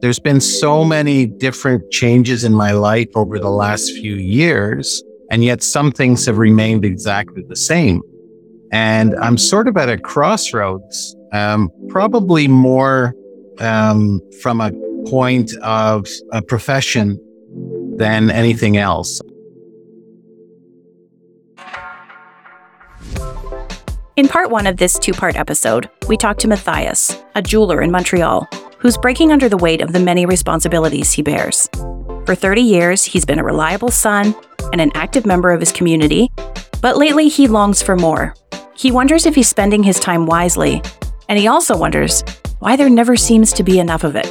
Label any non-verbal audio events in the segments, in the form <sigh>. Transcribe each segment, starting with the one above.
There's been so many different changes in my life over the last few years, and yet some things have remained exactly the same. And I'm sort of at a crossroads, um, probably more um, from a point of a profession than anything else. In part one of this two part episode, we talked to Mathias, a jeweler in Montreal who's breaking under the weight of the many responsibilities he bears. For 30 years, he's been a reliable son and an active member of his community, but lately he longs for more. He wonders if he's spending his time wisely, and he also wonders why there never seems to be enough of it.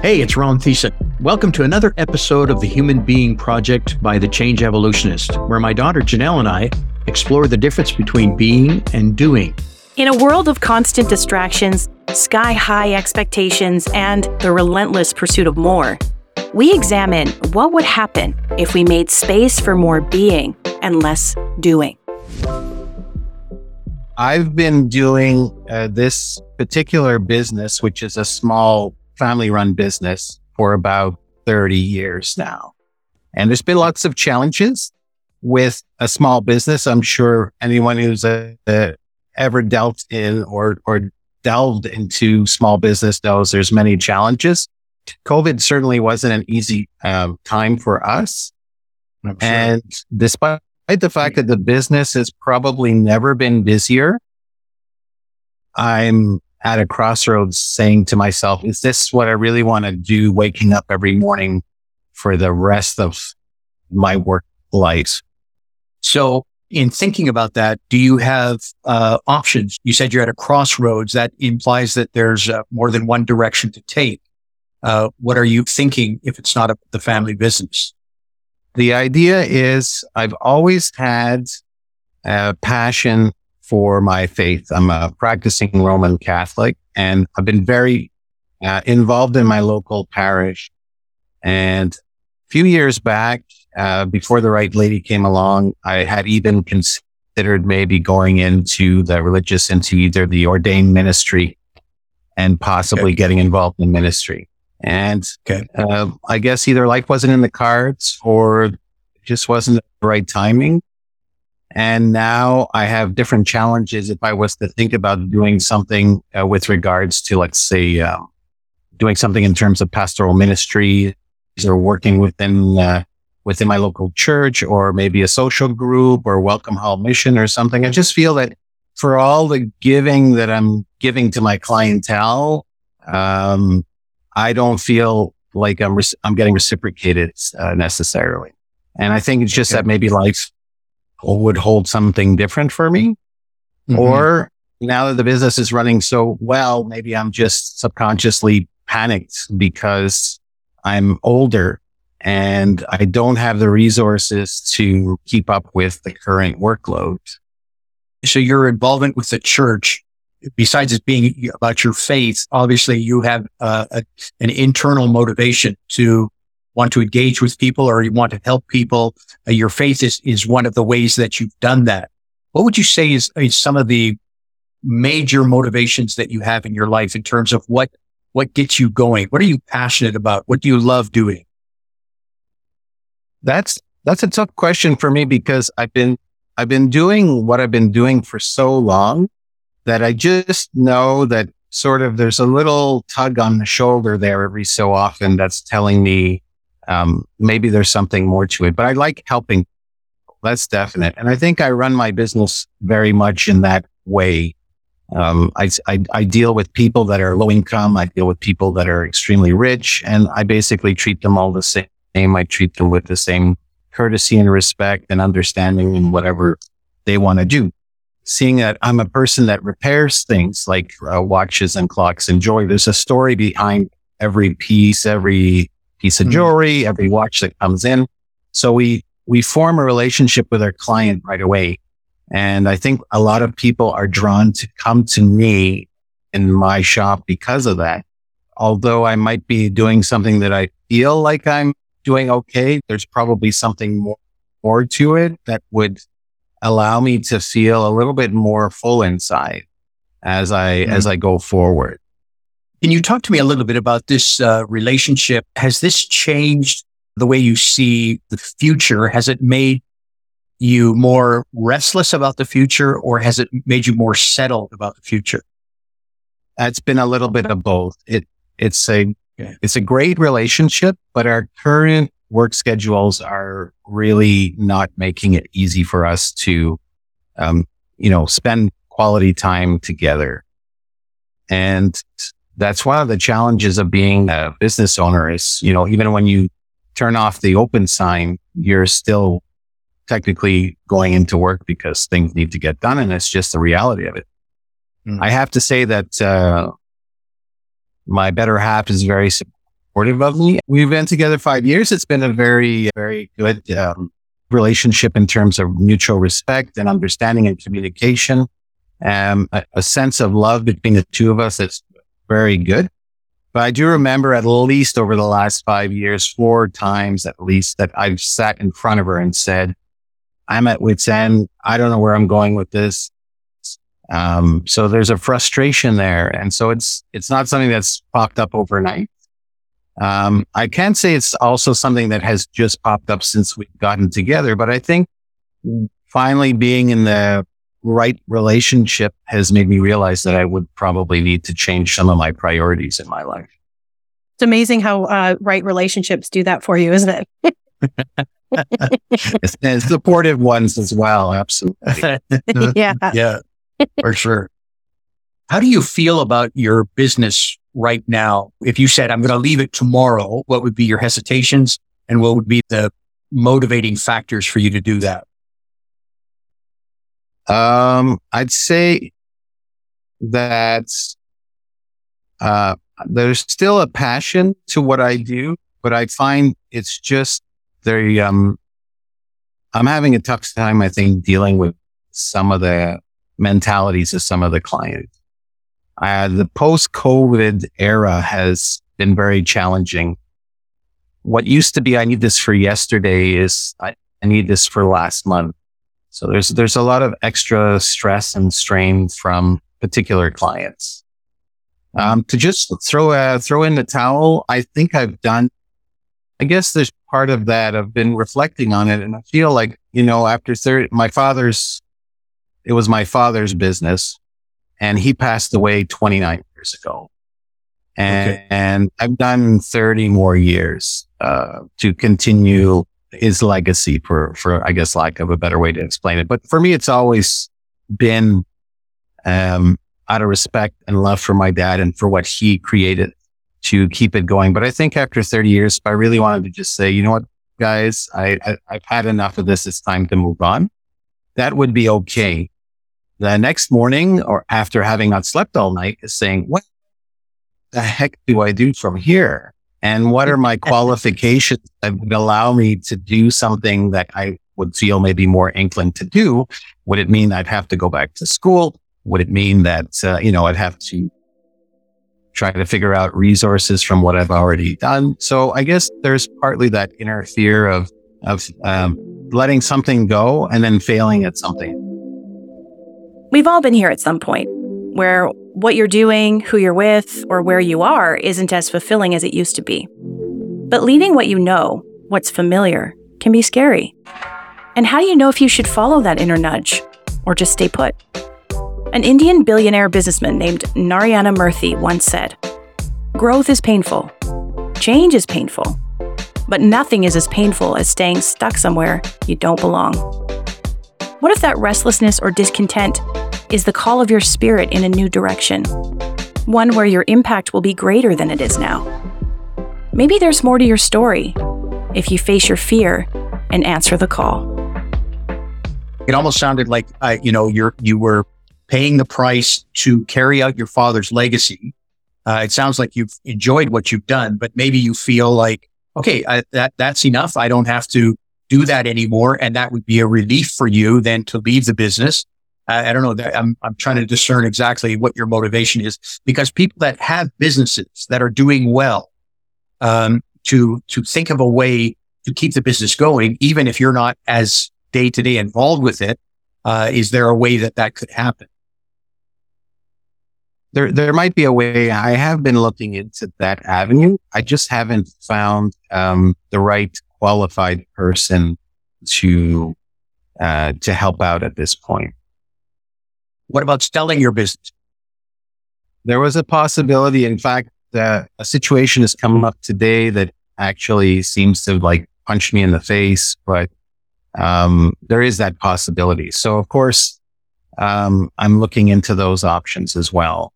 Hey, it's Ron Thiessen. Welcome to another episode of the Human Being Project by The Change Evolutionist, where my daughter Janelle and I explore the difference between being and doing. In a world of constant distractions, sky high expectations, and the relentless pursuit of more, we examine what would happen if we made space for more being and less doing. I've been doing uh, this particular business, which is a small family run business, for about 30 years now. And there's been lots of challenges with a small business. I'm sure anyone who's uh, uh, ever dealt in or, or delved into small business knows there's many challenges. COVID certainly wasn't an easy um, time for us. Sure. And despite the fact that the business has probably never been busier, I'm at a crossroads saying to myself, is this what I really want to do waking up every morning for the rest of my work life? So in thinking about that, do you have uh, options? You said you're at a crossroads. That implies that there's uh, more than one direction to take. Uh, what are you thinking if it's not a, the family business? The idea is I've always had a passion for my faith. I'm a practicing Roman Catholic and I've been very uh, involved in my local parish. And a few years back, uh, before the right lady came along, I had even considered maybe going into the religious, into either the ordained ministry and possibly okay. getting involved in ministry. And okay. uh, I guess either life wasn't in the cards or just wasn't the right timing. And now I have different challenges. If I was to think about doing something uh, with regards to, let's say, uh, doing something in terms of pastoral ministry or working within uh, within my local church or maybe a social group or Welcome Hall Mission or something. I just feel that for all the giving that I'm giving to my clientele, um, I don't feel like I'm, re- I'm getting reciprocated uh, necessarily. And I think it's just okay. that maybe life would hold something different for me. Mm-hmm. Or now that the business is running so well, maybe I'm just subconsciously panicked because I'm older and I don't have the resources to keep up with the current workload. So your involvement with the church, besides it being about your faith, obviously you have uh, a, an internal motivation to want to engage with people or you want to help people. Uh, your faith is, is one of the ways that you've done that. What would you say is, is some of the major motivations that you have in your life in terms of what, what gets you going? What are you passionate about? What do you love doing? That's that's a tough question for me because I've been I've been doing what I've been doing for so long that I just know that sort of there's a little tug on the shoulder there every so often that's telling me um, maybe there's something more to it. But I like helping. That's definite. And I think I run my business very much in that way. Um, I, I, I deal with people that are low income. I deal with people that are extremely rich, and I basically treat them all the same I treat them with the same courtesy and respect and understanding in whatever they want to do. Seeing that I'm a person that repairs things like uh, watches and clocks and jewelry, there's a story behind every piece, every piece of hmm. jewelry, mm-hmm. every watch that comes in. So we, we form a relationship with our client right away. And I think a lot of people are drawn to come to me in my shop because of that. Although I might be doing something that I feel like I'm doing okay, there's probably something more, more to it that would allow me to feel a little bit more full inside. as I, mm-hmm. as I go forward. Can you talk to me a little bit about this uh, relationship? Has this changed the way you see the future? Has it made you more restless about the future or has it made you more settled about the future? It's been a little bit of both. It, it's a, okay. it's a great relationship, but our current work schedules are really not making it easy for us to, um, you know, spend quality time together. And that's one of the challenges of being a business owner is, you know, even when you turn off the open sign, you're still technically going into work because things need to get done. And it's just the reality of it. Mm. I have to say that, uh, my better half is very supportive of me. We've been together five years. It's been a very, very good, um, relationship in terms of mutual respect and understanding and communication. Um, a, a sense of love between the two of us that's very good. But I do remember at least over the last five years, four times at least that I've sat in front of her and said, I'm at wit's end. I don't know where I'm going with this. Um, so there's a frustration there. And so it's, it's not something that's popped up overnight. Um, I can say it's also something that has just popped up since we've gotten together, but I think finally being in the right relationship has made me realize that I would probably need to change some of my priorities in my life. It's amazing how uh, right relationships do that for you, isn't it? <laughs> <laughs> and supportive ones as well. Absolutely. <laughs> yeah. Yeah, for sure. How do you feel about your business right now? If you said, I'm going to leave it tomorrow, what would be your hesitations and what would be the motivating factors for you to do that? Um, I'd say that uh, there's still a passion to what I do, but I find it's just very. Um, I'm having a tough time, I think, dealing with some of the mentalities of some of the clients. Uh, the post-COVID era has been very challenging. What used to be, I need this for yesterday is I, I need this for last month. So there's, there's a lot of extra stress and strain from particular clients. Um, to just throw a, throw in the towel, I think I've done, I guess there's part of that. I've been reflecting on it and I feel like, you know, after 30, my father's, it was my father's business and he passed away 29 years ago. And, okay. and I've done 30 more years, uh, to continue his legacy for, for, I guess, lack of a better way to explain it. But for me, it's always been, um, out of respect and love for my dad and for what he created to keep it going. But I think after 30 years, I really wanted to just say, you know what, guys, I, I I've had enough of this. It's time to move on. That would be okay. The next morning or after having not slept all night is saying, what the heck do I do from here? And what are my <laughs> qualifications that would allow me to do something that I would feel maybe more inclined to do? Would it mean I'd have to go back to school? Would it mean that, uh, you know, I'd have to try to figure out resources from what I've already done? So I guess there's partly that inner fear of, of, um, letting something go and then failing at something. We've all been here at some point where what you're doing, who you're with, or where you are isn't as fulfilling as it used to be. But leaving what you know, what's familiar, can be scary. And how do you know if you should follow that inner nudge or just stay put? An Indian billionaire businessman named Narayana Murthy once said, Growth is painful. Change is painful. But nothing is as painful as staying stuck somewhere you don't belong. What if that restlessness or discontent is the call of your spirit in a new direction, one where your impact will be greater than it is now. Maybe there's more to your story if you face your fear and answer the call. It almost sounded like uh, you know you're you were paying the price to carry out your father's legacy. Uh, it sounds like you've enjoyed what you've done, but maybe you feel like okay, I, that that's enough. I don't have to do that anymore, and that would be a relief for you then to leave the business I, I don't know. I'm, I'm trying to discern exactly what your motivation is because people that have businesses that are doing well, um, to, to think of a way to keep the business going, even if you're not as day to day involved with it, uh, is there a way that that could happen? there, there might be a way. I have been looking into that avenue. I just haven't found um, the right qualified person to uh, to help out at this point. What about selling your business? There was a possibility. In fact, uh, a situation has come up today that actually seems to like punch me in the face, but um, there is that possibility. So, of course, um, I'm looking into those options as well.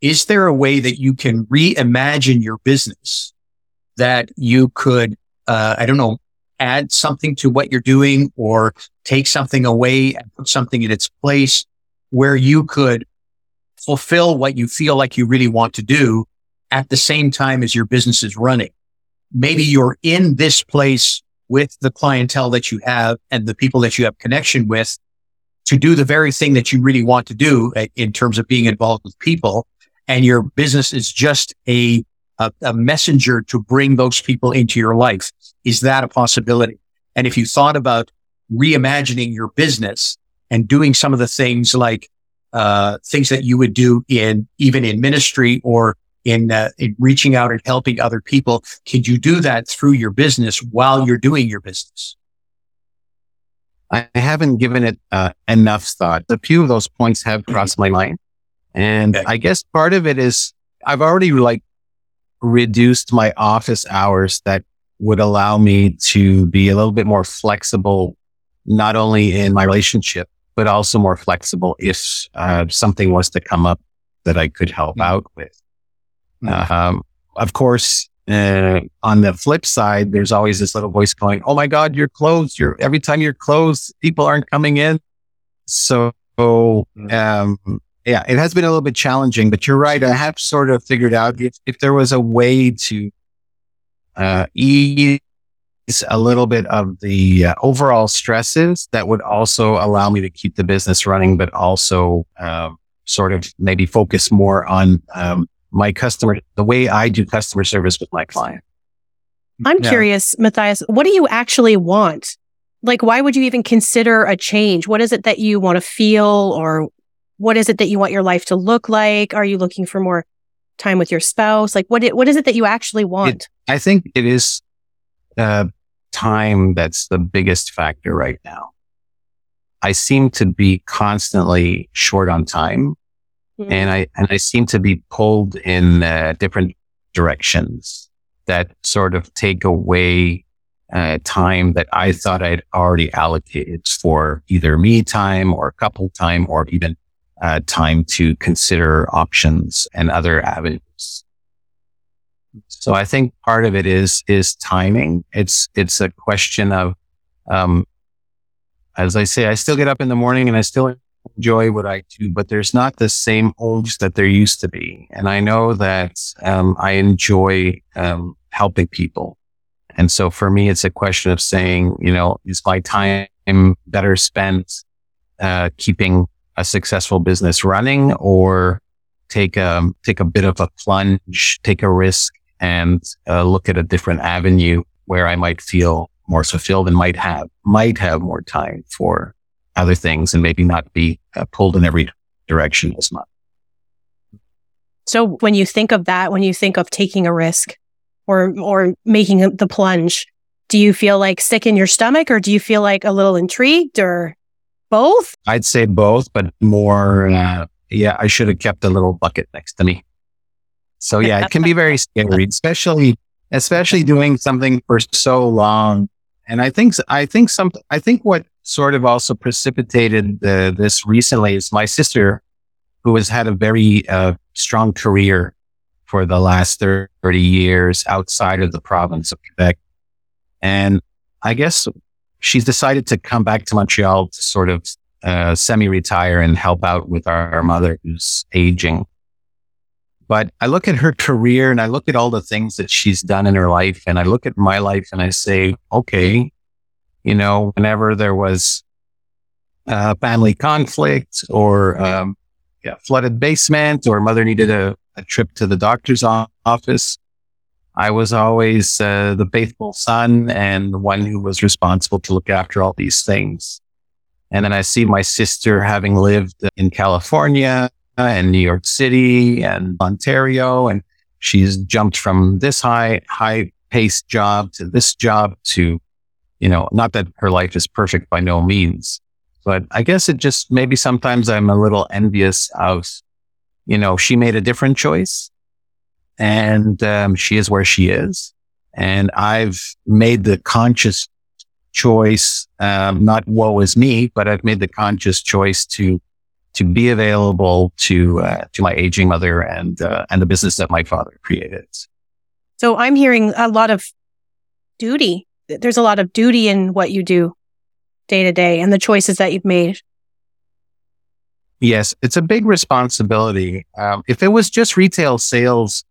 Is there a way that you can reimagine your business that you could, uh, I don't know, add something to what you're doing or take something away and put something in its place where you could fulfill what you feel like you really want to do at the same time as your business is running? Maybe you're in this place with the clientele that you have and the people that you have connection with to do the very thing that you really want to do uh, in terms of being involved with people. And your business is just a, a, a messenger to bring those people into your life. Is that a possibility? And if you thought about reimagining your business and doing some of the things like uh, things that you would do in even in ministry or in, uh, in reaching out and helping other people, can you do that through your business while you're doing your business? I haven't given it uh, enough thought. A few of those points have crossed my mind. And okay. I guess part of it is I've already like reduced my office hours that would allow me to be a little bit more flexible, not only in my relationship, but also more flexible if uh, something was to come up that I could help mm-hmm. out with. Mm-hmm. Um, of course, uh, on the flip side, there's always this little voice going, "Oh my God, you're closed. You're every time you're closed, people aren't coming in." So, mm-hmm. um, yeah, it has been a little bit challenging. But you're right. I have sort of figured out if if there was a way to uh, ease a little bit of the uh, overall stresses that would also allow me to keep the business running, but also um, sort of maybe focus more on um, my customer, the way I do customer service with my client. I'm yeah. curious, Mathias, what do you actually want? Like, why would you even consider a change? What is it that you want to feel or what is it that you want your life to look like? Are you looking for more time with your spouse? Like, what, what is it that you actually want? It, I think it is uh, time that's the biggest factor right now. I seem to be constantly short on time Mm-hmm. And I, and I seem to be pulled in uh, different directions that sort of take away uh, time that I thought I'd already allocated for either me time or couple time or even uh, time to consider options and other avenues. So I think part of it is, is timing. It's, it's a question of, um, as I say, I still get up in the morning and I still enjoy what I do, but there's not the same urge that there used to be. And I know that um, I enjoy um, helping people. And so for me, it's a question of saying, you know, is my time better spent uh, keeping a successful business running or take a, take a bit of a plunge, take a risk and uh, look at a different avenue where I might feel more fulfilled and might have, might have more time for other things and maybe not be uh, pulled in every direction as much. So when you think of that, when you think of taking a risk or, or making the plunge, do you feel like sick in your stomach or do you feel like a little intrigued or both? I'd say both, but more, uh, yeah, I should have kept a little bucket next to me. So yeah, it can be very scary, <laughs> especially, especially doing something for so long. And I think, I think some, I think what sort of also precipitated the, this recently is my sister, who has had a very uh, strong career for the last 30 years outside of the province of Quebec. And I guess she's decided to come back to Montreal to sort of uh, semi-retire and help out with our, our mother who's aging. But I look at her career and I look at all the things that she's done in her life and I look at my life and I say, okay, you know, whenever there was uh, family conflict or um, yeah, flooded basement or mother needed a, a trip to the doctor's office, I was always uh, the faithful son and the one who was responsible to look after all these things. And then I see my sister having lived in California and New York City and Ontario. And she's jumped from this high, high paced job to this job to, you know, not that her life is perfect by no means, but I guess it just maybe sometimes I'm a little envious of, you know, she made a different choice and um, she is where she is. And I've made the conscious choice, um, not woe is me, but I've made the conscious choice to to be available to uh, to my aging mother and uh, and the business that my father created. So I'm hearing a lot of duty. There's a lot of duty in what you do day to day and the choices that you've made. Yes, it's a big responsibility. Um, if it was just retail sales,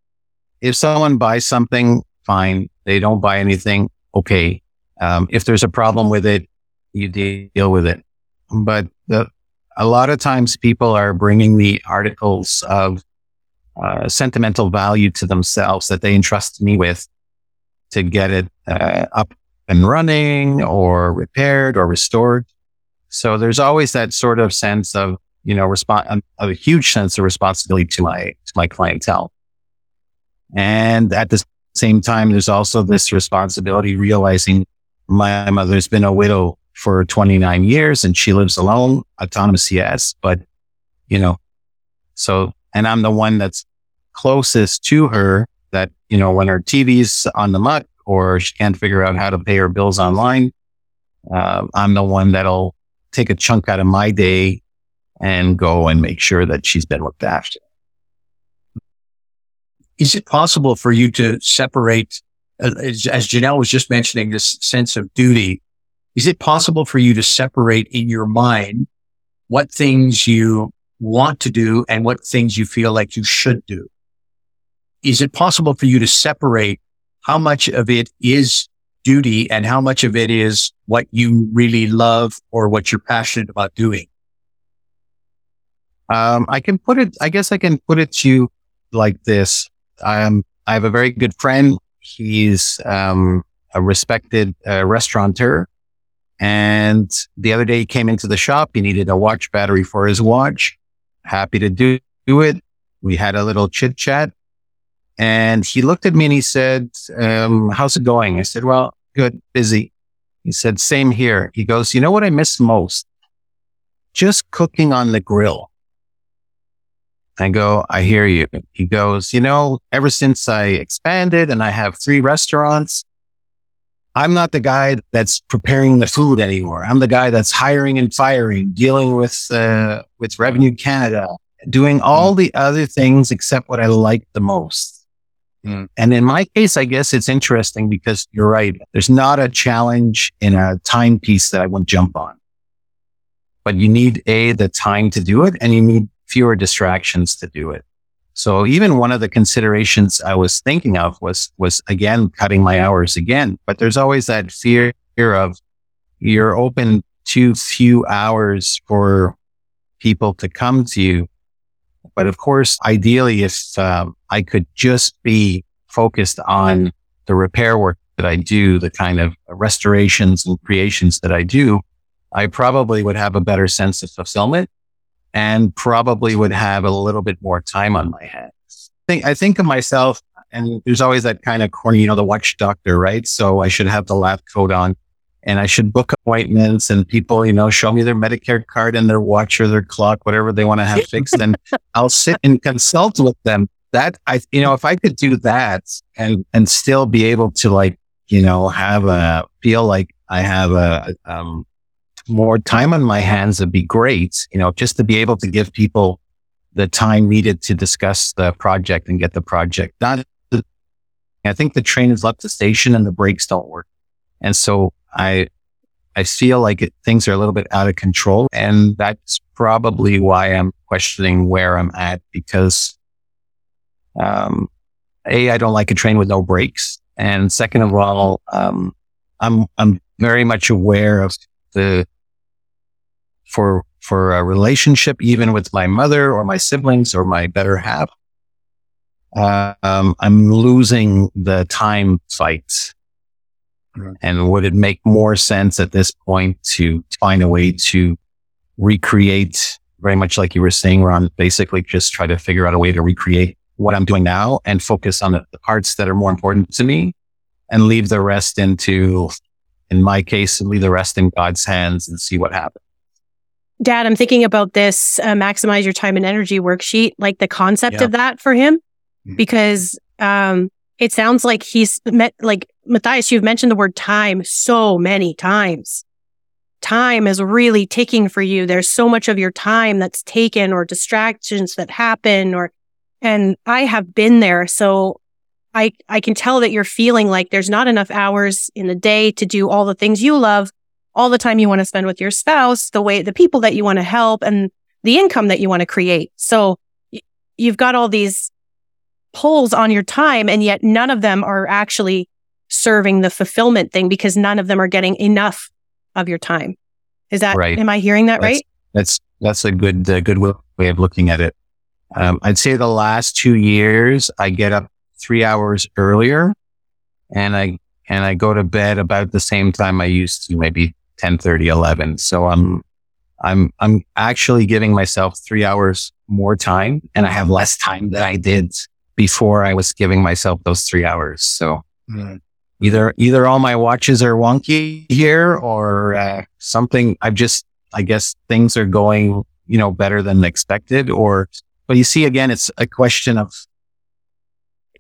if someone buys something, fine. They don't buy anything, okay. Um, if there's a problem with it, you deal with it. But the, a lot of times people are bringing the articles of uh, sentimental value to themselves that they entrust me with to get it uh, up and running or repaired or restored. So there's always that sort of sense of, you know, response, um, a huge sense of responsibility to my, to my clientele. And at the same time, there's also this responsibility realizing my mother's been a widow for 29 years and she lives alone, autonomous, yes, but you know, so, and I'm the one that's closest to her that, you know, when her TV's on the muck or she can't figure out how to pay her bills online, uh, I'm the one that'll take a chunk out of my day and go and make sure that she's been looked after. Is it possible for you to separate, uh, as, as Janelle was just mentioning, this sense of duty? Is it possible for you to separate in your mind what things you want to do and what things you feel like you should do? Is it possible for you to separate how much of it is duty and how much of it is what you really love or what you're passionate about doing? Um, I can put it, I guess I can put it to you like this. Um, I have a very good friend. He's, um, a respected uh, restaurateur. And the other day he came into the shop. He needed a watch battery for his watch. Happy to do, do it. We had a little chit chat and he looked at me and he said, um, how's it going? I said, well, good, busy. He said, same here. He goes, you know what I miss most? Just cooking on the grill. I go, I hear you. He goes, you know, ever since I expanded and I have three restaurants, I'm not the guy that's preparing the food anymore. I'm the guy that's hiring and firing, dealing with, uh, with Revenue Canada, doing all the other things except what I like the most. Mm. And in my case, I guess it's interesting because you're right. There's not a challenge in a timepiece that I wouldn't jump on, but you need a, the time to do it and you need fewer distractions to do it. So even one of the considerations I was thinking of was, was again, cutting my hours again, but there's always that fear of you're open too few hours for people to come to you. But of course, ideally, if um, I could just be focused on the repair work that I do, the kind of restorations and creations that I do, I probably would have a better sense of fulfillment and probably would have a little bit more time on my hands. I think, I think of myself and there's always that kind of corny, you know, the watch doctor, right? So I should have the lab coat on and I should book appointments and people, you know, show me their Medicare card and their watch or their clock, whatever they want to have fixed. and I'll sit and consult with them. That I, you know, if I could do that and, and still be able to like, you know, have a feel like I have a, um, more time on my hands would be great, you know, just to be able to give people the time needed to discuss the project and get the project done. I think the train has left the station and the brakes don't work. And so I, I feel like it, things are a little bit out of control. And that's probably why I'm questioning where I'm at because, um, A, I don't like a train with no brakes. And second of all, um, I'm, I'm very much aware of the for for a relationship, even with my mother or my siblings or my better half. Uh, um, I'm losing the time fight. Right. And would it make more sense at this point to find a way to recreate very much like you were saying, Ron, basically just try to figure out a way to recreate what I'm doing now and focus on the, the parts that are more important to me and leave the rest into, in my case, leave the rest in God's hands and see what happens. Dad, I'm thinking about this uh, maximize your time and energy worksheet, like the concept Yeah. of that for him, Mhm. because um, it sounds like he's met, like Mathias, you've mentioned the word time so many times. Time is really ticking for you. There's so much of your time that's taken or distractions that happen or, and I have been there. So I, I can tell that you're feeling like there's not enough hours in the day to do all the things you love all the time you want to spend with your spouse, the way, the people that you want to help and the income that you want to create. So y- you've got all these pulls on your time and yet none of them are actually serving the fulfillment thing because none of them are getting enough of your time. Is that, Right. am I hearing that That's- right? That's, that's a good, uh, good way of looking at it. Um, I'd say the last two years, I get up three hours earlier and I, and I go to bed about the same time I used to, maybe 10, 30, 11. So I'm, I'm, I'm actually giving myself three hours more time and I have less time than I did before I was giving myself those three hours. So either, either all my watches are wonky here or uh, something I've just, I guess things are going, you know, better than expected or, but you see, again, it's a question of,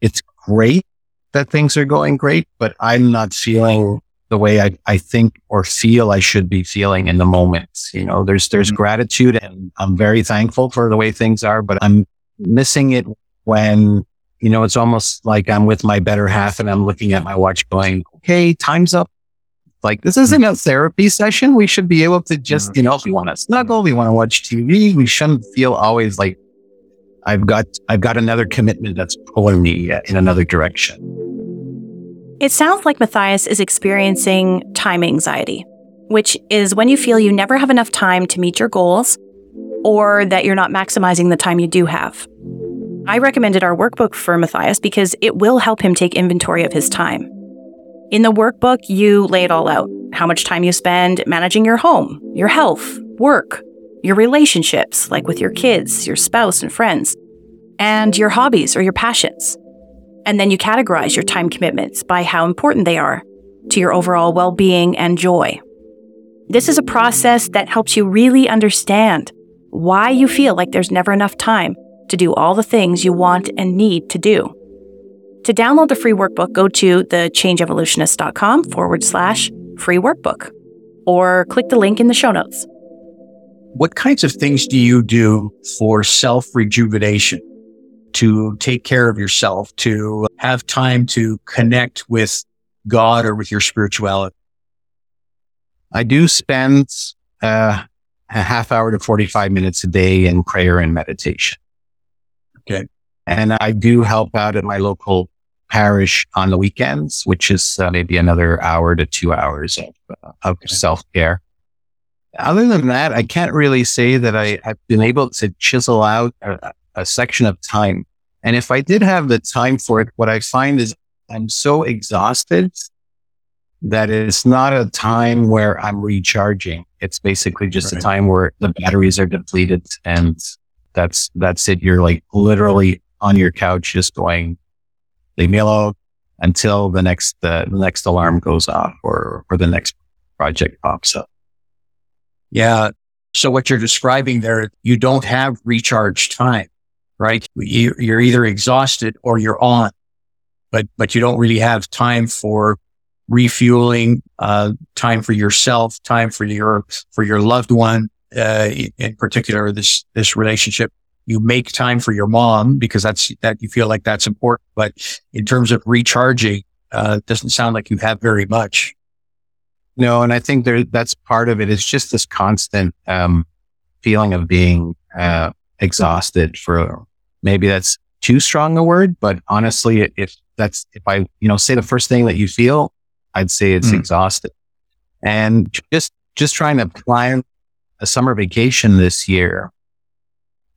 it's great that things are going great, but I'm not feeling the way I, I think or feel I should be feeling in the moment. You know, there's, there's Mhm. gratitude and I'm very thankful for the way things are, but I'm missing it when, you know, it's almost like I'm with my better half and I'm looking at my watch going, okay, time's up. Like this isn't a therapy session. We should be able to just, you know, if we want to snuggle, we want to watch TV, we shouldn't feel always like I've got, I've got another commitment that's pulling me in another direction. It sounds like Mathias is experiencing time anxiety, which is when you feel you never have enough time to meet your goals or that you're not maximizing the time you do have. I recommended our workbook for Mathias because it will help him take inventory of his time. In the workbook, you lay it all out how much time you spend managing your home, your health, work, your relationships, like with your kids, your spouse, and friends, and your hobbies or your passions. And then you categorize your time commitments by how important they are to your overall well being and joy. This is a process that helps you really understand why you feel like there's never enough time to do all the things you want and need to do. To download the free workbook, go to thechangeevolutionist.com forward slash free workbook or click the link in the show notes. What kinds of things do you do for self rejuvenation to take care of yourself, to have time to connect with God or with your spirituality? I do spend uh, a half hour to 45 minutes a day in prayer and meditation. Okay. And I do help out at my local parish on the weekends, which is uh, maybe another hour to two hours of, uh, of self care. Other than that, I can't really say that I have been able to chisel out a, a section of time. And if I did have the time for it, what I find is I'm so exhausted that it's not a time where I'm recharging. It's basically just a time where the batteries are depleted and that's, that's it. You're like literally on your couch, just going, leave me alone until the next, uh, the next alarm goes off or, or the next project pops up. Yeah. So what you're describing there, you don't have recharge time, right? You- You're either exhausted or you're on, but, but you don't really have time for refueling, uh, time for yourself, time for your, for your loved one, uh, in particular, this, this relationship. You make time for your mom because that's, that you feel like that's important. But in terms of recharging, uh, it doesn't sound like you have very much. No, and I think there, that's part of it. It's just this constant, um, feeling of being, uh, exhausted for maybe that's too strong a word, but honestly, if that's, if I, you know, say the first thing that you feel, I'd say it's Mm. exhausted and just, just trying to plan a summer vacation this year.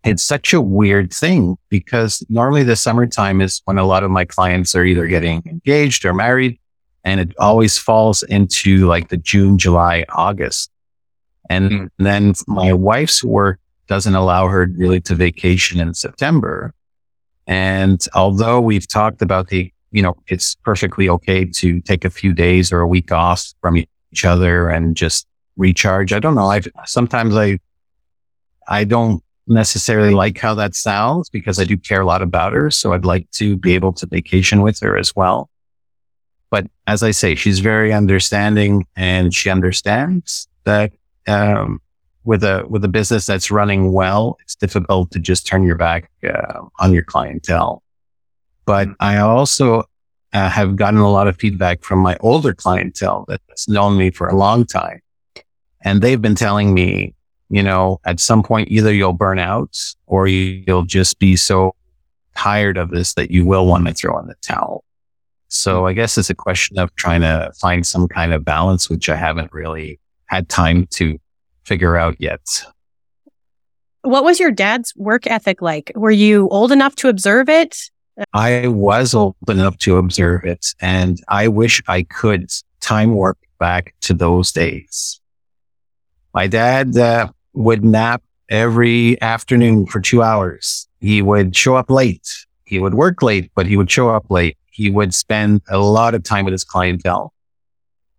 It's such a weird thing because normally the summertime is when a lot of my clients are either getting engaged or married and it always falls into like the June, July, August. And Mm. then my wife's work doesn't allow her really to vacation in September. And although we've talked about the, you know, it's perfectly okay to take a few days or a week off from each other and just recharge. I don't know. I sometimes I, I don't necessarily like how that sounds because I do care a lot about her. So I'd like to be able to vacation with her as well. But as I say, she's very understanding and she understands that, um, with a, with a business that's running well, it's difficult to just turn your back uh, on your clientele. But I also uh, have gotten a lot of feedback from my older clientele that's known me for a long time. And they've been telling me, you know, at some point, either you'll burn out or you'll just be so tired of this that you will want to throw in the towel. So I guess it's a question of trying to find some kind of balance, which I haven't really had time to figure out yet. What was your dad's work ethic like? Were you old enough to observe it? I was old enough to observe it and I wish I could time warp back to those days. My dad uh, would nap every afternoon for two hours. He would show up late. He would work late, but he would show up late. He would spend a lot of time with his clientele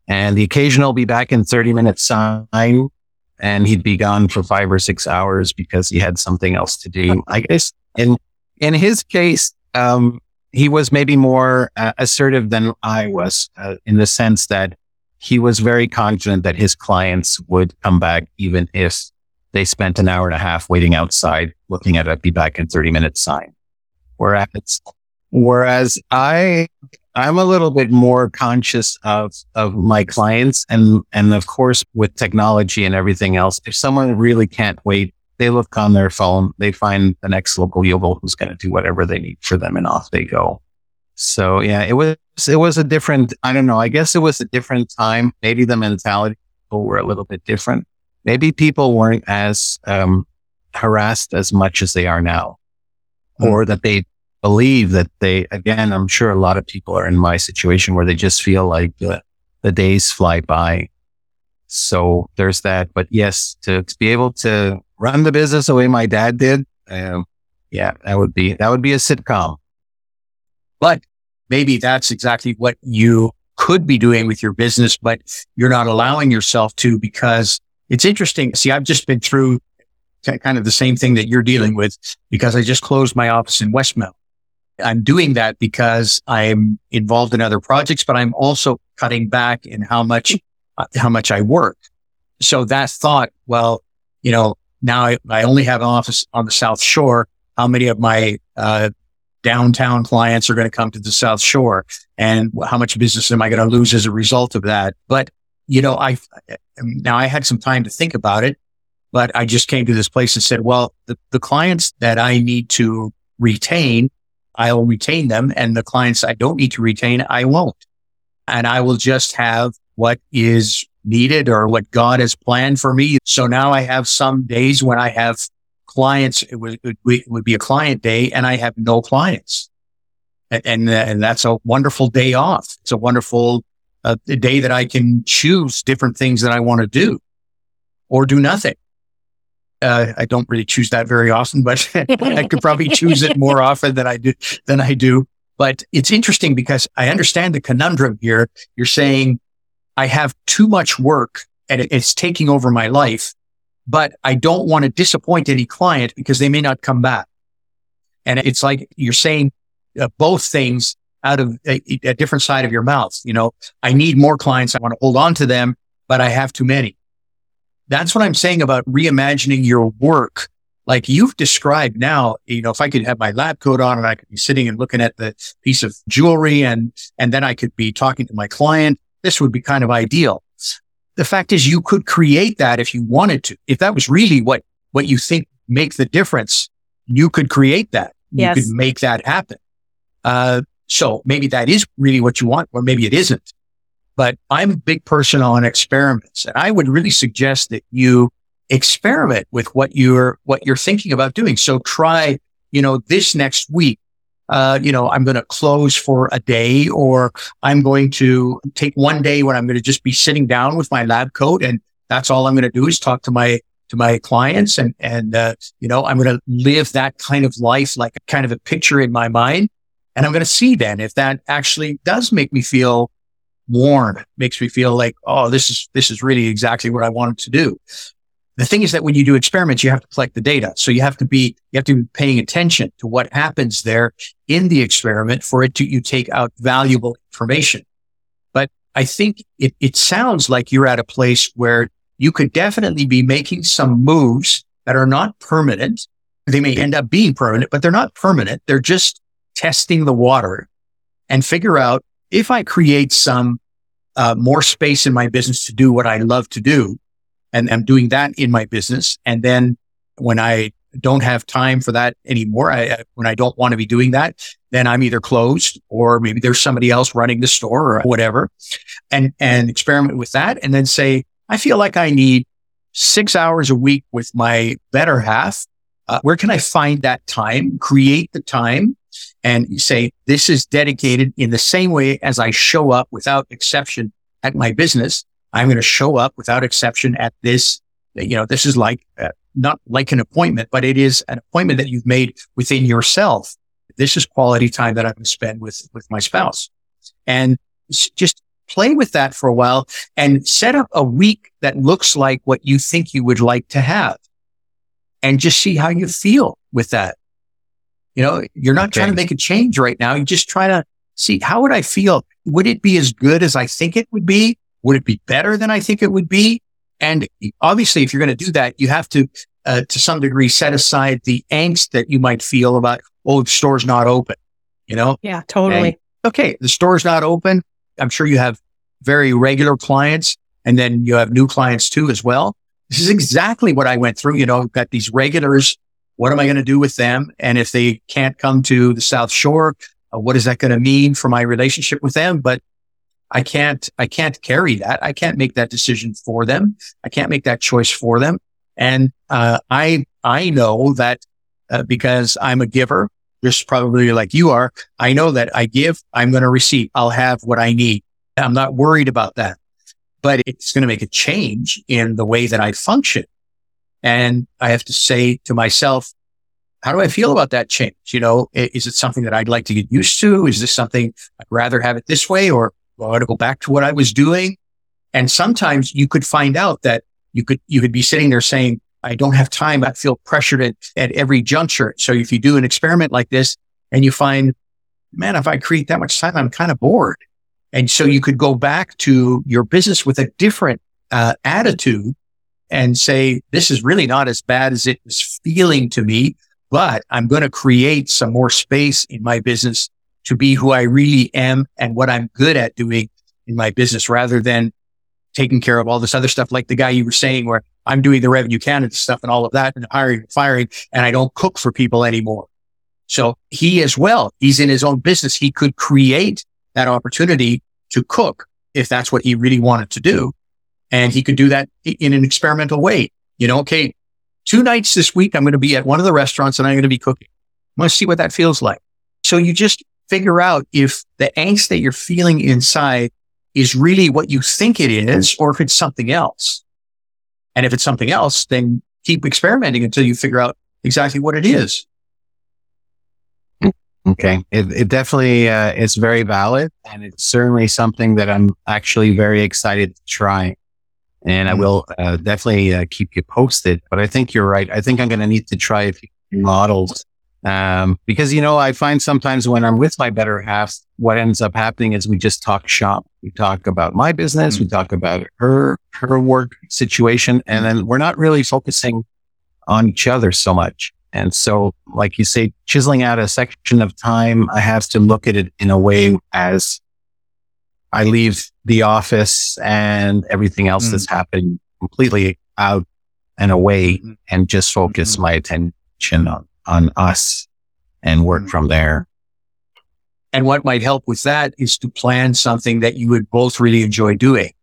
and the occasional be back in 30 minutes time and he'd be gone for five or six hours because he had something else to do. I guess in, in his case, um, he was maybe more uh, assertive than I was uh, in the sense that he was very confident that his clients would come back even if they spent an hour and a half waiting outside looking at a be back in 30 minutes sign. Whereas, whereas I, I'm a little bit more conscious of, of my clients. And, and of course, with technology and everything else, if someone really can't wait, they look on their phone, they find the next local yokel who's going to do whatever they need for them and off they go. So yeah, it was, it was a different, I don't know. I guess it was a different time. Maybe the mentality people were a little bit different. Maybe people weren't as, um, harassed as much as they are now mm. or that they believe that they, again, I'm sure a lot of people are in my situation where they just feel like the, the days fly by. So there's that. But yes, to, to be able to run the business the way my dad did, um, yeah, that would be, that would be a sitcom. But maybe that's exactly what you could be doing with your business, but you're not allowing yourself to because it's interesting. See, I've just been through kind of the same thing that you're dealing with because I just closed my office in Westmount. I'm doing that because I'm involved in other projects, but I'm also cutting back in how much, uh, how much I work. So that thought, well, you know, now I, I only have an office on the South Shore. How many of my, uh, downtown clients are going to come to the South Shore and how much business am I going to lose as a result of that? But, you know, I, now I had some time to think about it, but I just came to this place and said, well, the, the clients that I need to retain, I'll retain them. And the clients I don't need to retain, I won't. And I will just have what is needed or what God has planned for me. So now I have some days when I have clients, it would, it would be a client day and I have no clients. And, and, and that's a wonderful day off. It's a wonderful uh, day that I can choose different things that I want to do or do nothing. Uh, I don't really choose that very often, but <laughs> I could probably choose it more often than I do, than I do. But it's interesting because I understand the conundrum here. You're saying I have too much work and it's taking over my life but I don't want to disappoint any client because they may not come back. And it's like you're saying uh, both things out of a, a, different side of your mouth. You know, I need more clients. I want to hold on to them, but I have too many. That's what I'm saying about reimagining your work. Like you've described now, you know, if I could have my lab coat on and I could be sitting and looking at the piece of jewelry and, and then I could be talking to my client, this would be kind of ideal. The fact is you could create that if you wanted to. If that was really what, what you think makes the difference, you could create that. Yes. You could make that happen. Uh, so maybe that is really what you want, or maybe it isn't. But I'm a big person on experiments and I would really suggest that you experiment with what you're, what you're thinking about doing. So try, you know, this next week, uh, you know, I'm going to close for a day or I'm going to take one day when I'm going to just be sitting down with my lab coat and that's all I'm going to do is talk to my to my clients and, and, uh, you know, I'm going to live that kind of life, like kind of a picture in my mind. And I'm going to see then if that actually does make me feel warm, makes me feel like, oh, this is, this is really exactly what I wanted to do. The thing is that when you do experiments, you have to collect the data. So you have to be, you have to be paying attention to what happens there in the experiment for it to, you take out valuable information. But I think it, it sounds like you're at a place where you could definitely be making some moves that are not permanent. They may end up being permanent, but they're not permanent. They're just testing the water and figure out if I create some uh, more space in my business to do what I love to do, and I'm doing that in my business. And then when I don't have time for that anymore, I, when I don't want to be doing that, then I'm either closed or maybe there's somebody else running the store or whatever and, and experiment with that. And then say, I feel like I need six hours a week with my better half. Uh, where can I find that time? Create the time and you say, this is dedicated in the same way as I show up without exception at my business. I'm going to show up without exception at this. You know, this is like, uh, not like an appointment, but it is an appointment that you've made within yourself. This is quality time that I'm going to spend with, with my spouse and just play with that for a while and set up a week that looks like what you think you would like to have and just see how you feel with that. You know, you're not okay. trying to make a change right now. You just try to see how would I feel? Would it be as good as I think it would be? Would it be better than I think it would be? And obviously, if you're going to do that, you have to, uh, to some degree, set aside the angst that you might feel about, oh, the store's not open. You know? Yeah, totally. And, okay. The store's not open. I'm sure you have very regular clients and then you have new clients too as well. This is exactly what I went through. You know, I've got these regulars. What am I going to do with them? And if they can't come to the South Shore, uh, what is that going to mean for my relationship with them? But I can't, I can't carry that. I can't make that decision for them. I can't make that choice for them. And, uh, I, I know that, uh, because I'm a giver, just probably like you are, I know that I give, I'm going to receive. I'll have what I need. I'm not worried about that, but it's going to make a change in the way that I function. And I have to say to myself, how do I feel about that change? You know, is it something that I'd like to get used to? Is this something I'd rather have it this way or I want to go back to what I was doing? And sometimes you could find out that you could, you could be sitting there saying, I don't have time. I feel pressured at, at every juncture. So if you do an experiment like this and you find, man, if I create that much time, I'm kind of bored. And so you could go back to your business with a different uh, attitude and say, this is really not as bad as it was feeling to me, but I'm going to create some more space in my business to be who I really am and what I'm good at doing in my business rather than taking care of all this other stuff. Like the guy you were saying where I'm doing the revenue Canada stuff and all of that and hiring, and firing, and I don't cook for people anymore. So he as well, he's in his own business. He could create that opportunity to cook if that's what he really wanted to do. And he could do that in an experimental way. You know, okay, two nights this week, I'm going to be at one of the restaurants and I'm going to be cooking. I'm going to see what that feels like. So you just figure out if the angst that you're feeling inside is really what you think it is or if it's something else. And if it's something else, then keep experimenting until you figure out exactly what it is. Okay. It, it definitely uh, is very valid. And it's certainly something that I'm actually very excited to try. And I mm-hmm. will uh, definitely uh, keep you posted. But I think you're right. I think I'm going to need to try a few models. Um, because, you know, I find sometimes when I'm with my better half, what ends up happening is we just talk shop. We talk about my business. Mm-hmm. We talk about her, her work situation. And then we're not really focusing on each other so much. And so, like you say, chiseling out a section of time, I have to look at it in a way as I leave the office and everything else mm-hmm. that's happening completely out and away mm-hmm. and just focus mm-hmm. my attention on, on us and work mm-hmm. from there. And what might help with that is to plan something that you would both really enjoy doing.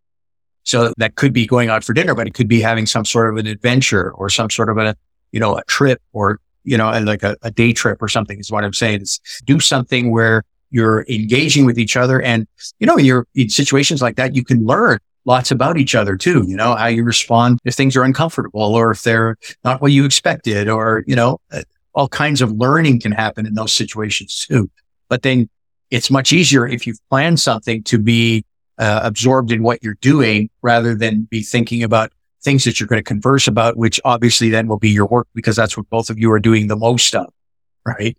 So that could be going out for dinner, but it could be having some sort of an adventure or some sort of a you know, a trip or, you know, like a, a day trip or something is what I'm saying is do something where you're engaging with each other. And, you know, you're in situations like that, you can learn lots about each other too. You know, how you respond if things are uncomfortable or if they're not what you expected or, you know, uh, all kinds of learning can happen in those situations too. But then it's much easier if you've planned something to be uh, absorbed in what you're doing rather than be thinking about things that you're going to converse about, which obviously then will be your work because that's what both of you are doing the most of. Right.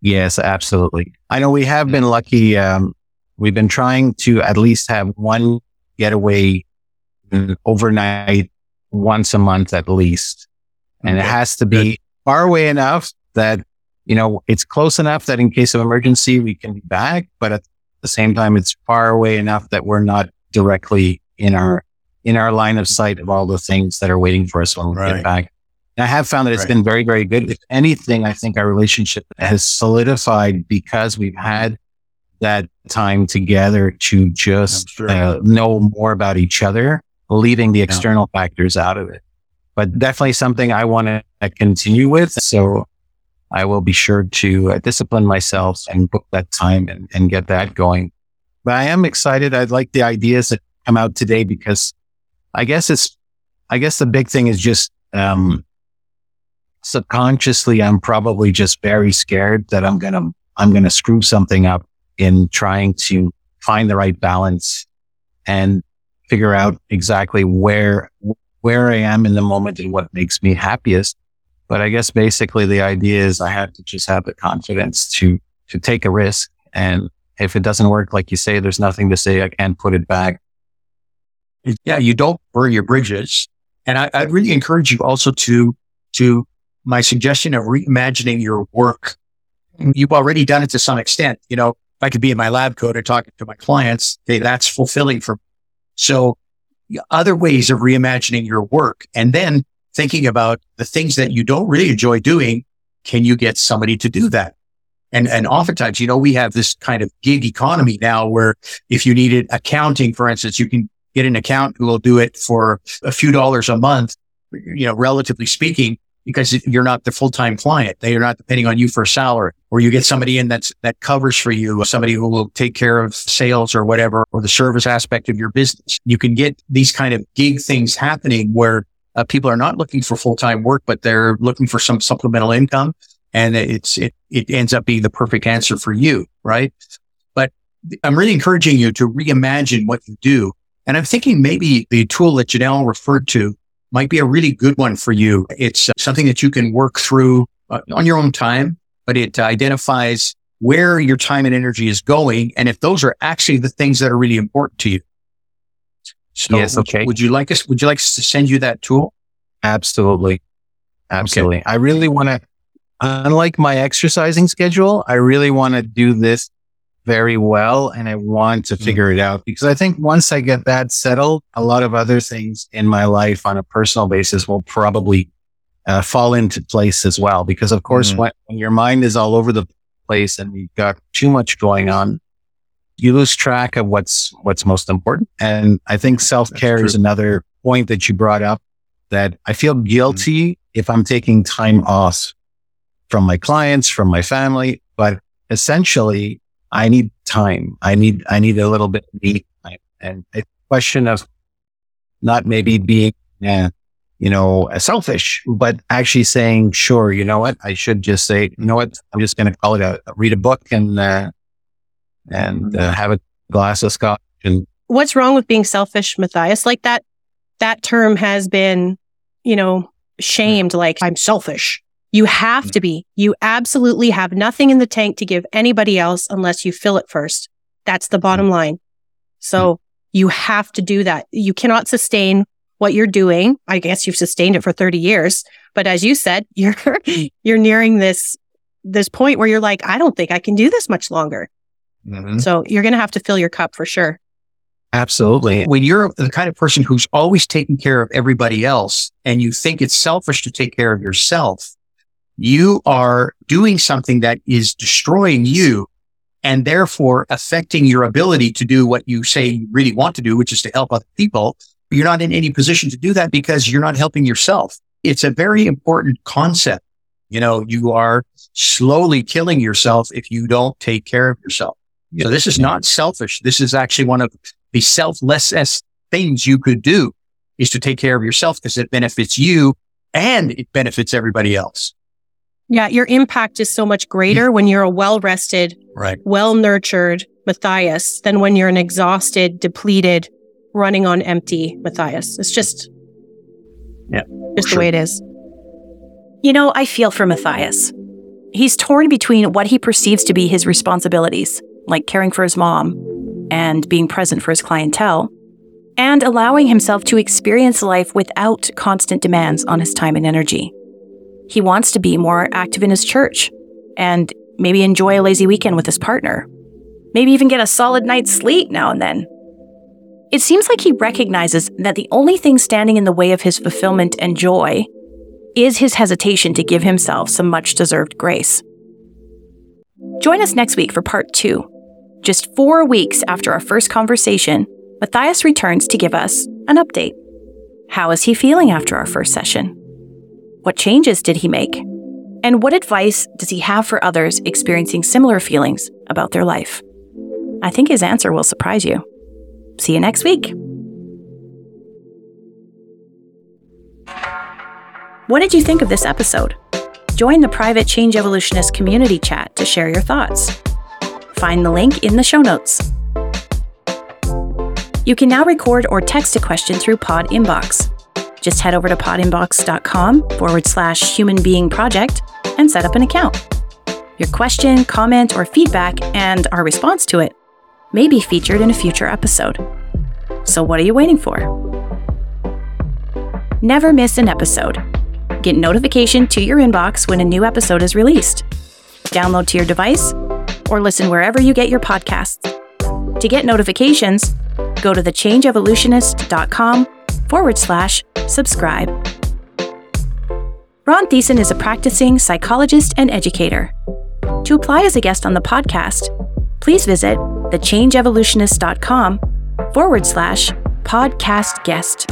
Yes, absolutely. I know we have been lucky. Um, we've been trying to at least have one getaway overnight once a month at least. And okay. it has to be Good. far away enough that, you know, it's close enough that in case of emergency, we can be back. But at the same time, it's far away enough that we're not directly in our, in our line of sight of all the things that are waiting for us when we right. get back. And I have found that it's right. been very, very good. If anything, I think our relationship has solidified because we've had that time together to just sure. uh, know more about each other, leaving the external yeah. factors out of it. But definitely something I want to continue with. So I will be sure to uh, discipline myself and book that time and, and get that going. But I am excited. I like the ideas that come out today because I guess it's, I guess the big thing is just, um, subconsciously, I'm probably just very scared that I'm going to, I'm going to screw something up in trying to find the right balance and figure out exactly where, where I am in the moment and what makes me happiest. But I guess basically the idea is I have to just have the confidence to, to take a risk. And if it doesn't work, like you say, there's nothing to say. I can't put it back. Yeah. You don't burn your bridges. And I, I really encourage you also to, to my suggestion of reimagining your work. You've already done it to some extent. You know, if I could be in my lab coat and talking to my clients, okay, that's fulfilling for me. So other ways of reimagining your work and then thinking about the things that you don't really enjoy doing. Can you get somebody to do that? And, and oftentimes, you know, we have this kind of gig economy now where if you needed accounting, for instance, you can get an accountant who will do it for a few dollars a month, you know, relatively speaking, because you're not the full-time client. They are not depending on you for a salary or you get somebody in that's, that covers for you, somebody who will take care of sales or whatever, or the service aspect of your business. You can get these kind of gig things happening where uh, people are not looking for full-time work, but they're looking for some supplemental income. And it's, it, it ends up being the perfect answer for you. Right. But I'm really encouraging you to reimagine what you do. And I'm thinking maybe the tool that Janelle referred to might be a really good one for you. It's uh, something that you can work through uh, on your own time, but it identifies where your time and energy is going. And if those are actually the things that are really important to you. So yes, okay. Would you like us, would you like us to send you that tool? Absolutely. Absolutely. Okay. I really want to, unlike my exercising schedule, I really want to do this very well and I want to mm. figure it out because I think once I get that settled, a lot of other things in my life on a personal basis will probably uh, fall into place as well. Because of course, mm when, when, your mind is all over the place and you've got too much going on, you lose track of what's, what's most important. And I think self care is another point that you brought up that I feel mm. guilty mm if I'm taking time off from my clients, from my family, but essentially I need time. I need, I need a little bit of me time. And it's a question of not maybe being, uh, you know, selfish, but actually saying, sure, you know what? I should just say, you know what? I'm just going to call it a, read a book and, uh, and uh, have a glass of scotch. And what's wrong with being selfish, Mathias? Like that, that term has been, you know, shamed. Like I'm selfish. You have to be. You absolutely have nothing in the tank to give anybody else unless you fill it first. That's the bottom mm. line. So mm. you have to do that. You cannot sustain what you're doing. I guess you've sustained it for 30 years, but as you said, <laughs> you're you're nearing this this point where you're like, I don't think I can do this much longer. Mm-hmm. So you're going to have to fill your cup for sure. Absolutely. When you're the kind of person who's always taking care of everybody else and you think it's selfish to take care of yourself, you are doing something that is destroying you and therefore affecting your ability to do what you say you really want to do, which is to help other people. You're not in any position to do that because you're not helping yourself. It's a very important concept. You know, you are slowly killing yourself if you don't take care of yourself. So this is not selfish. This is actually one of the selfless things you could do is to take care of yourself because it benefits you and it benefits everybody else. Yeah, your impact is so much greater when you're a well rested, Right. well nurtured Mathias than when you're an exhausted, depleted, running on empty Mathias. It's just, Yeah, just sure. the way it is. You know, I feel for Mathias. He's torn between what he perceives to be his responsibilities, like caring for his mom and being present for his clientele, and allowing himself to experience life without constant demands on his time and energy. He wants to be more active in his church and maybe enjoy a lazy weekend with his partner. Maybe even get a solid night's sleep now and then. It seems like he recognizes that the only thing standing in the way of his fulfillment and joy is his hesitation to give himself some much deserved grace. Join us next week for part two. Just four weeks after our first conversation, Mathias returns to give us an update. How is he feeling after our first session? What changes did he make? And what advice does he have for others experiencing similar feelings about their life? I think his answer will surprise you. See you next week. What did you think of this episode? Join the private Change Evolutionist community chat to share your thoughts. Find the link in the show notes. You can now record or text a question through Pod Inbox. Just head over to podinbox.com forward slash human being project and set up an account. Your question, comment, or feedback, and our response to it may be featured in a future episode. So, what are you waiting for? Never miss an episode. Get notification to your inbox when a new episode is released. Download to your device or listen wherever you get your podcasts. To get notifications, go to thechangeevolutionist.com forward slash subscribe. Ron Thiessen is a practicing psychologist and educator. To apply as a guest on the podcast, please visit thechangeevolutionist.com forward slash podcast guest.